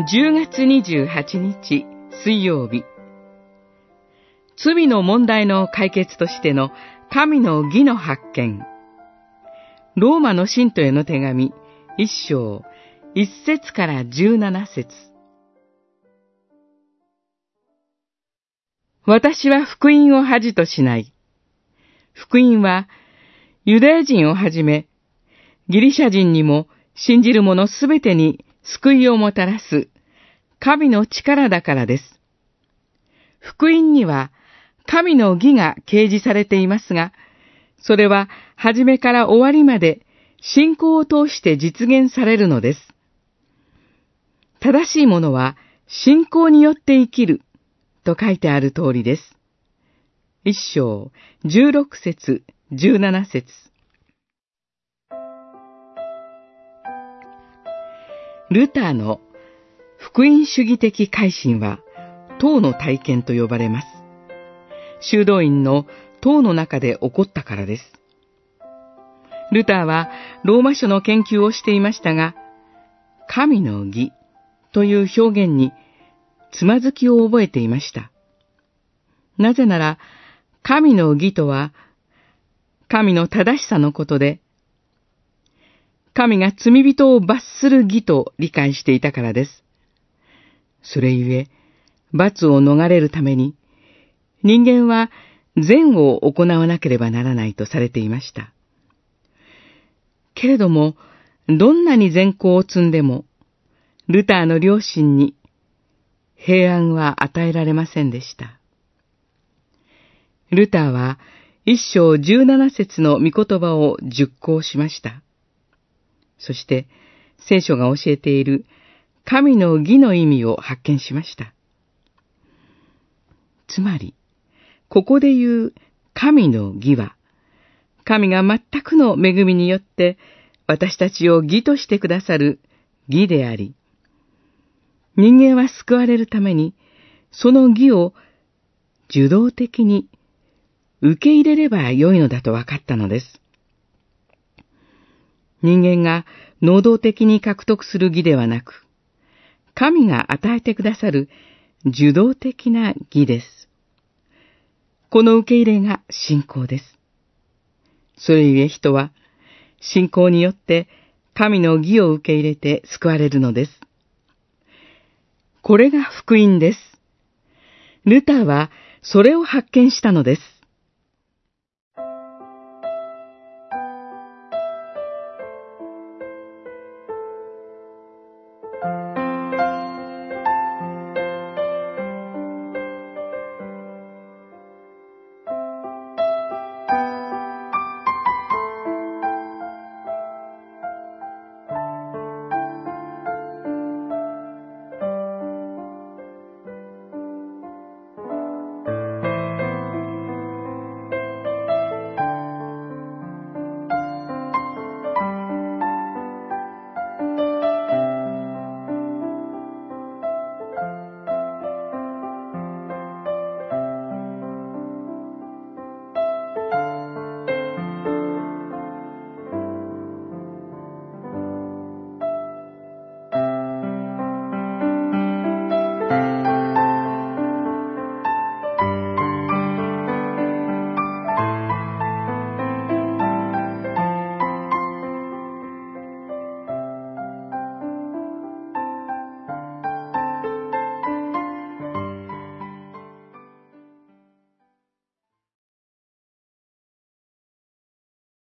10月28日水曜日。罪の問題の解決としての神の義の発見。ローマの信徒への手紙一章一節から十七節。私は福音を恥としない。福音はユダヤ人をはじめギリシャ人にも信じる者すべてに救いをもたらす神の力だからです。福音には神の義が掲示されていますが、それは初めから終わりまで信仰を通して実現されるのです。正しいものは信仰によって生きると書いてある通りです。一章、十六節、十七節。ルターの福音主義的改心は、党の体験と呼ばれます。修道院の党の中で起こったからです。ルターはローマ書の研究をしていましたが、神の義という表現につまずきを覚えていました。なぜなら、神の義とは、神の正しさのことで、神が罪人を罰する義と理解していたからです。それゆえ、罰を逃れるために、人間は善を行わなければならないとされていました。けれども、どんなに善行を積んでも、ルターの両親に平安は与えられませんでした。ルターは一章十七節の御言葉を熟考しました。そして聖書が教えている神の義の意味を発見しました。つまり、ここで言う神の義は、神が全くの恵みによって私たちを義としてくださる義であり、人間は救われるために、その義を受動的に受け入れればよいのだと分かったのです。人間が能動的に獲得する義ではなく、神が与えてくださる受動的な義です。この受け入れが信仰です。それゆえ人は、信仰によって神の義を受け入れて救われるのです。これが福音です。ルターはそれを発見したのです。